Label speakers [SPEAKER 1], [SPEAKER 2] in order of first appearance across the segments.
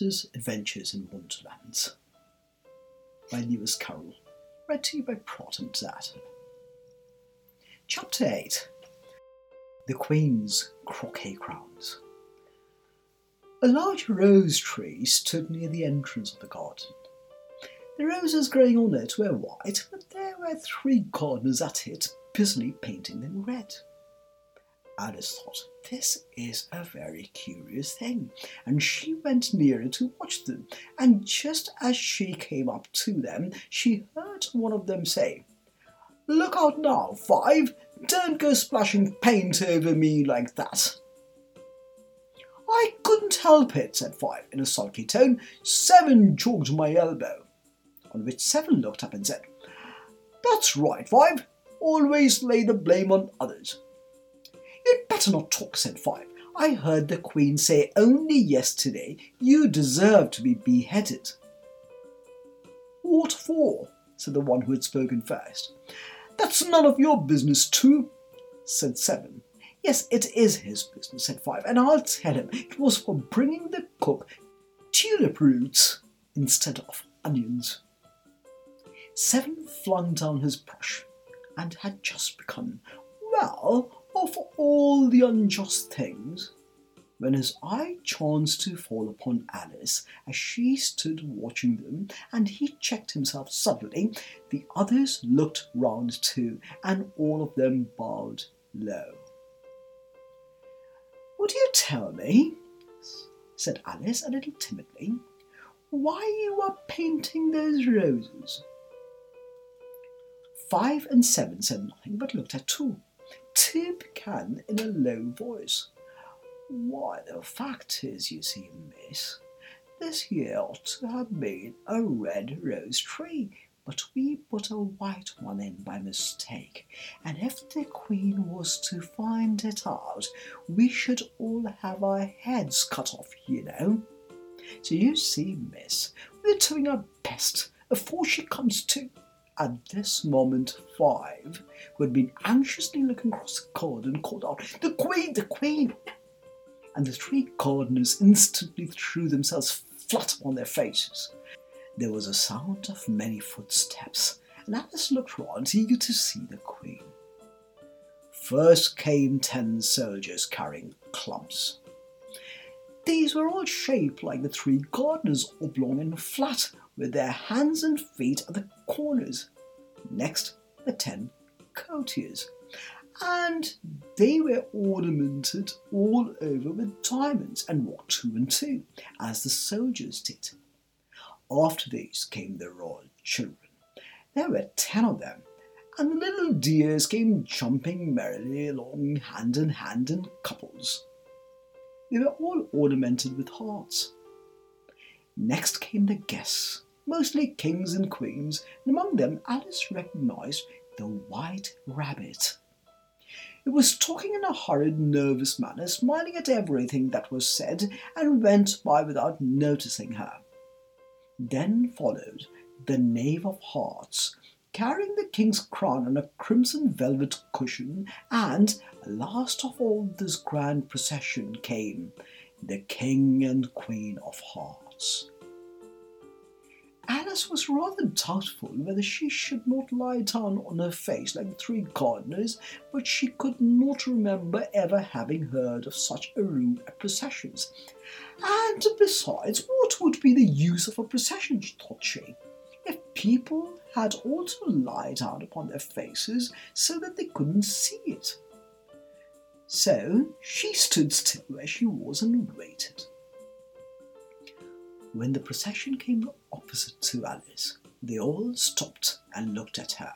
[SPEAKER 1] Alice's Adventures in Wonderlands by Lewis Carroll, read to you by Prot and Zat. Chapter 8 The Queen's Croquet Ground. A large rose tree stood near the entrance of the garden. The roses growing on it were white, but there were three gardeners at it, busily painting them red. Alice thought, this is a very curious thing, and she went nearer to watch them, and just as she came up to them, she heard one of them say, Look out now, Five! Don't go splashing paint over me like that. I couldn't help it, said Five in a sulky tone. Seven jogged my elbow. On which Seven looked up and said, That's right, Five. Always lay the blame on others. You'd better not talk, said Five. I heard the Queen say only yesterday you deserve to be beheaded. What for? said the one who had spoken first. That's none of your business, too, said Seven. Yes, it is his business, said Five, and I'll tell him it was for bringing the cook tulip roots instead of onions. Seven flung down his brush and had just begun. Well, of all the unjust things, when his eye chanced to fall upon Alice as she stood watching them, and he checked himself suddenly, the others looked round too, and all of them bowed low. Would you tell me, said Alice a little timidly, why you are painting those roses? Five and seven said nothing but looked at two. Two began in a low voice. Why, the fact is, you see, miss, this here ought to have been a red rose tree, but we put a white one in by mistake, and if the Queen was to find it out, we should all have our heads cut off, you know. So you see, miss, we're doing our best afore she comes to. At this moment, Five, who had been anxiously looking across the garden, called out, The Queen! The Queen! And the three gardeners instantly threw themselves flat upon their faces. There was a sound of many footsteps, and Alice looked round, eager to see the Queen. First came ten soldiers carrying clubs. These were all shaped like the three gardeners, oblong and flat, with their hands and feet at the corners. Next, the ten courtiers, and they were ornamented all over with diamonds and walked two and two, as the soldiers did. After these came the royal children. There were ten of them, and the little dears came jumping merrily along hand in hand in couples. They were all ornamented with hearts. Next came the guests, mostly kings and queens, and among them Alice recognized the white rabbit. It was talking in a hurried, nervous manner, smiling at everything that was said, and went by without noticing her. Then followed the Knave of Hearts, carrying the king's crown on a crimson velvet cushion, and last of all this grand procession came the King and Queen of Hearts. Alice was rather doubtful whether she should not lie down on her face like the three gardeners, but she could not remember ever having heard of such a rule at processions. And besides, what would be the use of a procession, thought she, if people had all to lie down upon their faces so that they couldn't see it? So she stood still where she was and waited. When the procession came opposite to Alice, they all stopped and looked at her,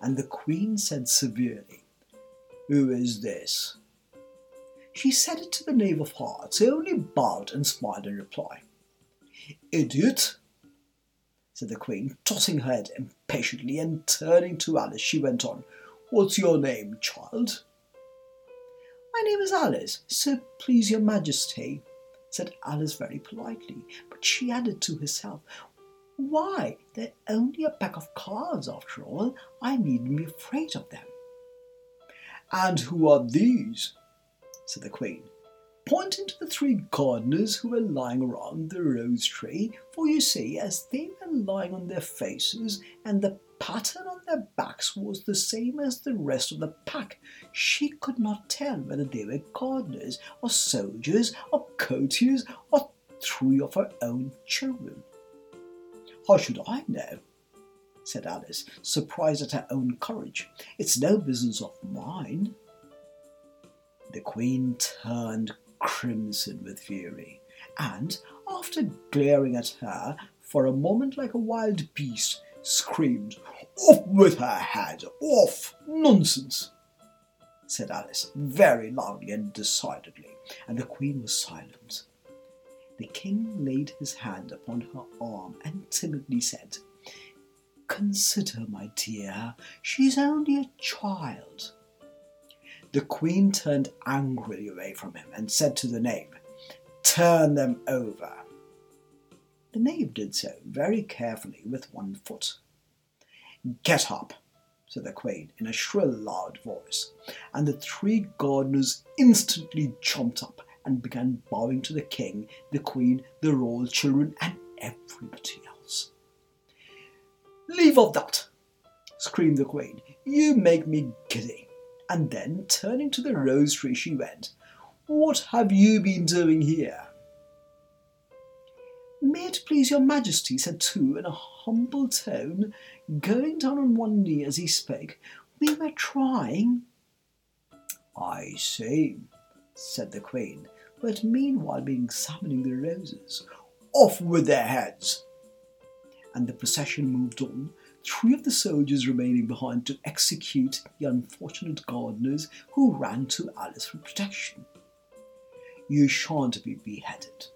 [SPEAKER 1] and the Queen said severely, Who is this? She said it to the Knave of Hearts, who only bowed and smiled in reply. Idiot, said the Queen, tossing her head impatiently, and turning to Alice, she went on, What's your name, child? My name is Alice, so please your Majesty, said Alice very politely, but she added to herself, Why, they're only a pack of cards after all. I needn't be afraid of them. And who are these? said the Queen. pointing to the three gardeners who were lying around the rose tree, for you see, as they were lying on their faces and the pattern on their backs was the same as the rest of the pack, she could not tell whether they were gardeners or soldiers or courtiers or three of her own children. How should I know? said Alice, surprised at her own courage. It's no business of mine. The Queen turned crimson with fury, and, after glaring at her for a moment like a wild beast, screamed, Off with her head! Off! Nonsense! said Alice, very loudly and decidedly, and the Queen was silent. The King laid his hand upon her arm and timidly said, Consider, my dear, she's only a child. The Queen turned angrily away from him and said to the knave, Turn them over. The knave did so very carefully with one foot. Get up, said the Queen in a shrill, loud voice, and the three gardeners instantly jumped up and began bowing to the King, the Queen, the royal children, and everybody else. Leave off that, screamed the Queen. You make me giddy. And then, turning to the rose tree, she went, What have you been doing here? May it please your majesty, said Two in a humble tone, going down on one knee as he spoke. We were trying. I see, said the Queen, had meanwhile been examining the roses. Off with their heads! And the procession moved on, three of the soldiers remaining behind to execute the unfortunate gardeners who ran to Alice for protection. You shan't be beheaded,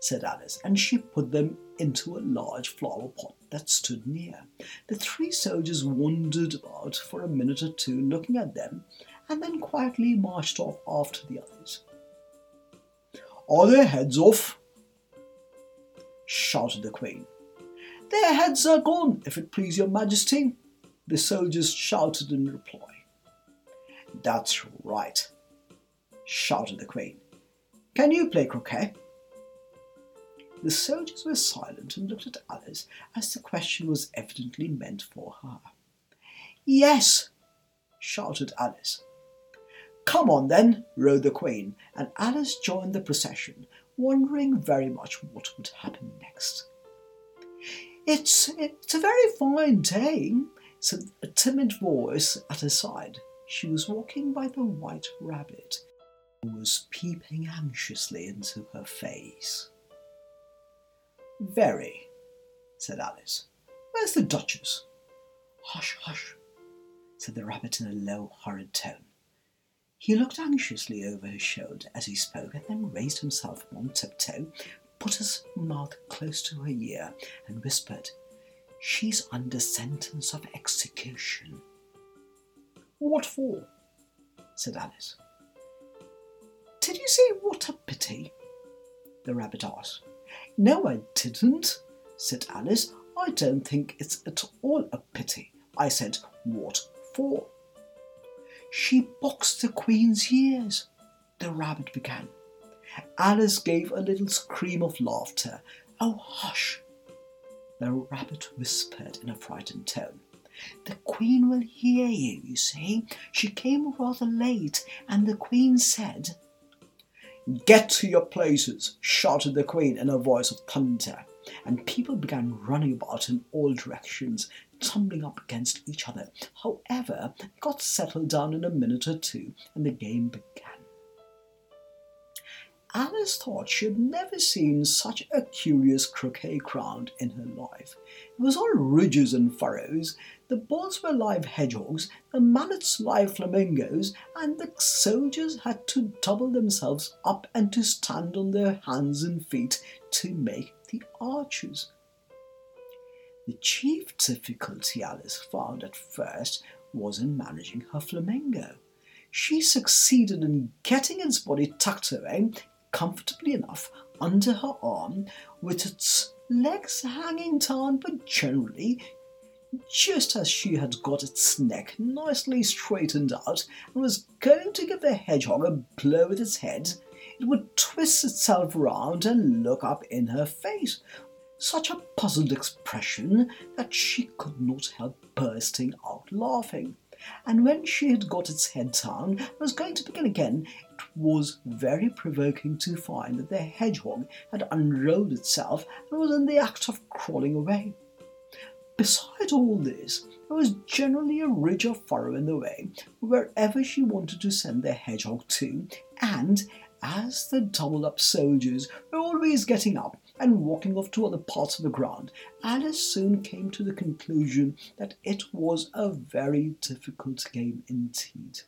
[SPEAKER 1] said Alice, and she put them into a large flower pot that stood near. The three soldiers wandered about for a minute or two looking at them, and then quietly marched off after the others. Are their heads off? shouted the Queen. Their heads are gone, if it please your majesty, the soldiers shouted in reply. That's right, shouted the Queen. Can you play croquet? The soldiers were silent and looked at Alice as the question was evidently meant for her. Yes, shouted Alice. Come on then, rode the Queen, and Alice joined the procession, wondering very much what would happen next. It's, it's a very fine day, said a timid voice at her side. She was walking by the white rabbit, who was peeping anxiously into her face. Very, said Alice. Where's the Duchess? Hush, hush, said the rabbit in a low, horrid tone. He looked anxiously over his shoulder as he spoke, and then raised himself on tiptoe, put his mouth close to her ear, and whispered, She's under sentence of execution. What for? said Alice. Did you say what a pity? the rabbit asked. No, I didn't, said Alice. I don't think it's at all a pity. I said, What for? She boxed the Queen's ears, the rabbit began. Alice gave a little scream of laughter. Oh, hush, the rabbit whispered in a frightened tone. The Queen will hear you, you see. She came rather late, and the Queen said, Get to your places, shouted the Queen in a voice of thunder, and people began running about in all directions, tumbling up against each other. However, it got settled down in a minute or two, and the game began. Alice thought she had never seen such a curious croquet ground in her life. It was all ridges and furrows. The balls were live hedgehogs, the mallets live flamingos, and the soldiers had to double themselves up and to stand on their hands and feet to make the arches. The chief difficulty Alice found at first was in managing her flamingo. She succeeded in getting its body tucked away comfortably enough under her arm, with its legs hanging down, but generally just as she had got its neck nicely straightened out and was going to give the hedgehog a blow with its head, it would twist itself round and look up in her face, such a puzzled expression that she could not help bursting out laughing. And when she had got its head down and was going to begin again, it was very provoking to find that the hedgehog had unrolled itself and was in the act of crawling away. Besides all this, there was generally a ridge or furrow in the way wherever she wanted to send the hedgehog to, and as the doubled up soldiers were always getting up and walking off to other parts of the ground, Alice soon came to the conclusion that it was a very difficult game indeed.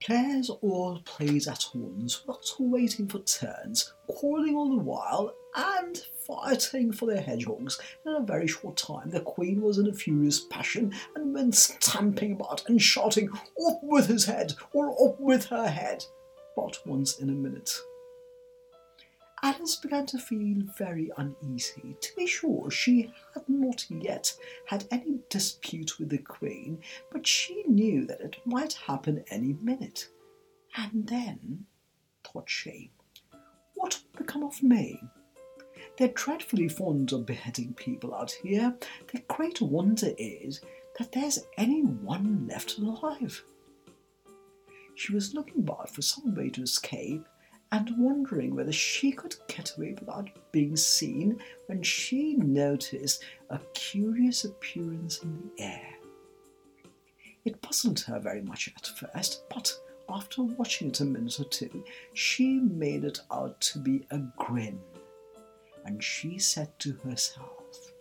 [SPEAKER 1] Players all played at once, not waiting for turns, quarrelling all the while, and fighting for their hedgehogs. In a very short time, the queen was in a furious passion and went stamping about and shouting, Off with his head, or off with her head, but once in a minute. Alice began to feel very uneasy. To be sure, she had not yet had any dispute with the Queen, but she knew that it might happen any minute. And then, thought she, what would become of me? They're dreadfully fond of beheading people out here. The great wonder is that there's any one left alive. She was looking about for some way to escape and wondering whether she could get away without being seen when she noticed a curious appearance in the air. It puzzled her very much at first, but after watching it a minute or two, she made it out to be a grin, and she said to herself,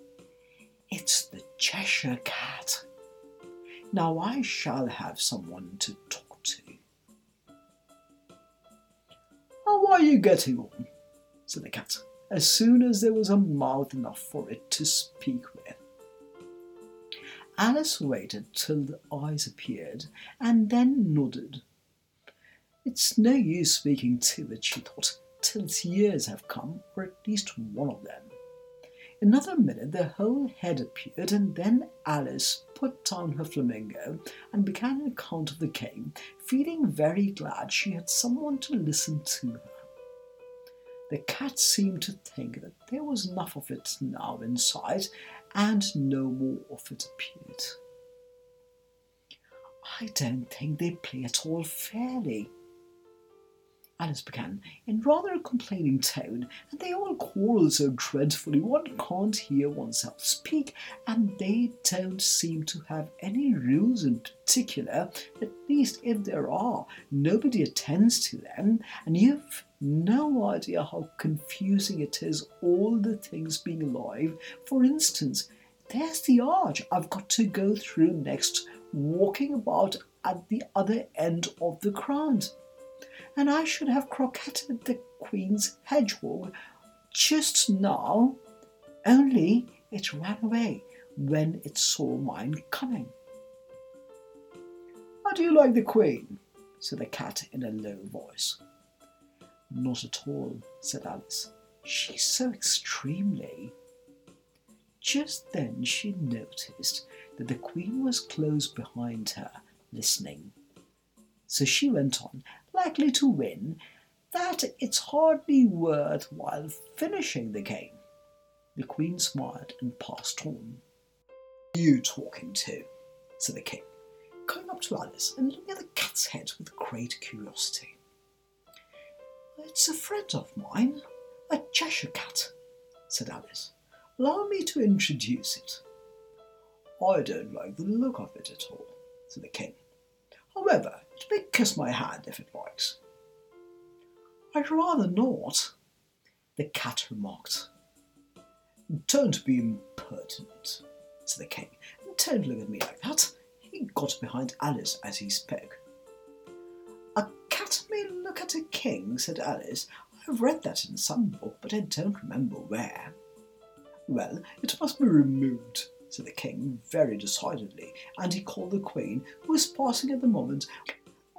[SPEAKER 1] It's the Cheshire Cat. Now I shall have someone to talk to. How are you getting on? said the cat, as soon as there was a mouth enough for it to speak with. Alice waited till the eyes appeared and then nodded. It's no use speaking to it, she thought, its years have come, or at least one of them. Another minute the whole head appeared, and then Alice put down her flamingo and began an account of the game, feeling very glad she had someone to listen to her. The cat seemed to think that there was enough of it now in sight, and no more of it appeared. I don't think they play at all fairly, Alice began, in rather a complaining tone, and they all quarrel so dreadfully one can't hear oneself speak, and they don't seem to have any rules in particular, at least if there are, nobody attends to them, and you've no idea how confusing it is, all the things being alive. For instance, there's the arch I've got to go through next, walking about at the other end of the ground and I should have croquetted the Queen's hedgehog just now, only it ran away when it saw mine coming. How do you like the Queen? said the cat in a low voice. Not at all, said Alice. She's so extremely. Just then she noticed that the Queen was close behind her, listening. So she went on likely to win, that it's hardly worthwhile finishing the game. The Queen smiled and passed on. You talking to? said the King, going up to Alice and looking at the cat's head with great curiosity. It's a friend of mine, a Cheshire cat, said Alice. Allow me to introduce it. I don't like the look of it at all, said the King. However, may kiss my hand if it likes. I'd rather not, the cat remarked. Don't be impertinent, said the king. Don't look at me like that. He got behind Alice as he spoke. A cat may look at a king, said Alice. I've read that in some book, but I don't remember where. Well, it must be removed, said the king very decidedly, and he called the queen, who was passing at the moment.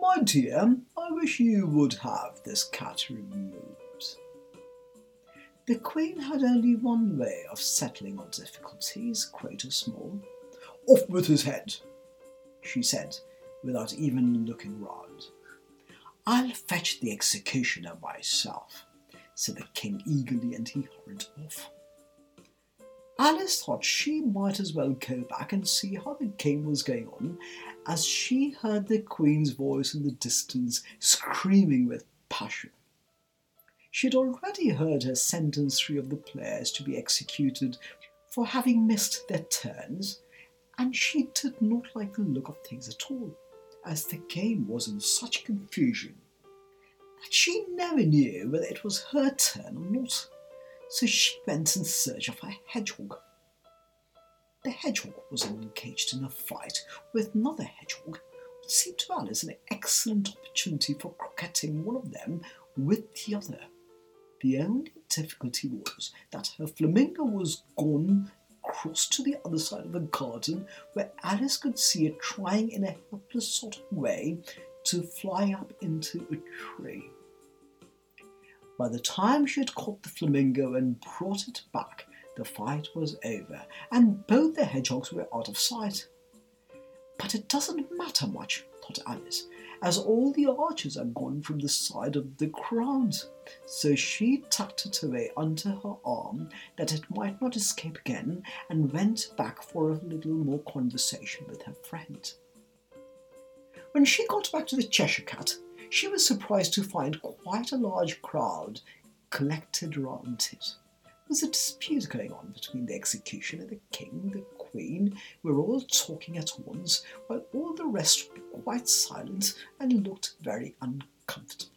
[SPEAKER 1] My dear, I wish you would have this cat removed. The queen had only one way of settling on difficulties, great or small. Off with his head, she said, without even looking round. I'll fetch the executioner myself, said the king eagerly, and he hurried off. Alice thought she might as well go back and see how the game was going on, as she heard the queen's voice in the distance screaming with passion. She had already heard her sentence three of the players to be executed for having missed their turns, and she did not like the look of things at all, as the game was in such confusion that she never knew whether it was her turn or not. So she went in search of her hedgehog. The hedgehog was engaged in a fight with another hedgehog, which seemed to Alice an excellent opportunity for croquetting one of them with the other. The only difficulty was that her flamingo was gone across to the other side of the garden where Alice could see it trying in a helpless sort of way to fly up into a tree. By the time she had caught the flamingo and brought it back, the fight was over, and both the hedgehogs were out of sight. But it doesn't matter much, thought Alice, as all the archers are gone from the side of the ground. So she tucked it away under her arm that it might not escape again, and went back for a little more conversation with her friend. When she got back to the Cheshire Cat, she was surprised to find quite a large crowd collected round it. Was a dispute going on between the executioner, the king, the queen, We were all talking at once, while all the rest were quite silent and looked very uncomfortable.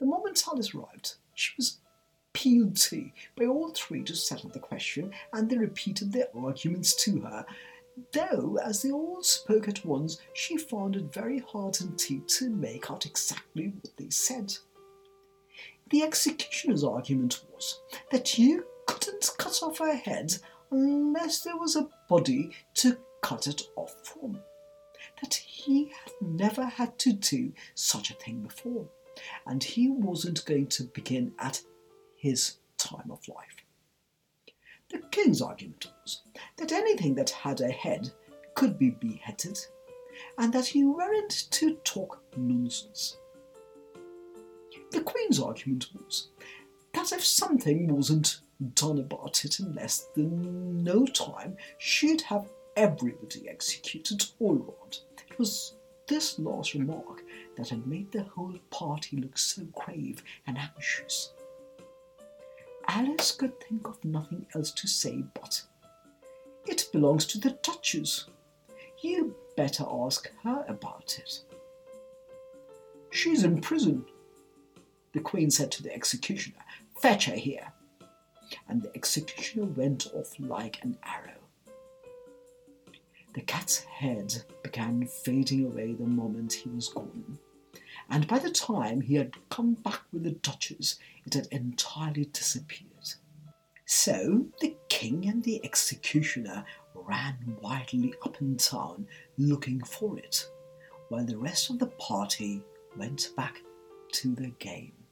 [SPEAKER 1] The moment Alice arrived, she was appealed to by all three to settle the question, and they repeated their arguments to her. Though, as they all spoke at once, she found it very hard indeed to make out exactly what they said. The executioner's argument was that you couldn't cut off her head unless there was a body to cut it off from. That he had never had to do such a thing before, and he wasn't going to begin at his time of life. The king's argument was that anything that had a head could be beheaded, and that you weren't to talk nonsense. The queen's argument was that if something wasn't done about it in less than no time, she'd have everybody executed oh all round. It was this last remark that had made the whole party look so grave and anxious. Alice could think of nothing else to say but, It belongs to the Duchess. You better ask her about it. She's in prison, the Queen said to the executioner. Fetch her here and the executioner went off like an arrow. The cat's head began fading away the moment he was gone, and by the time he had come back with the Duchess, it had entirely disappeared. So the king and the executioner ran wildly up and down looking for it, while the rest of the party went back to the game.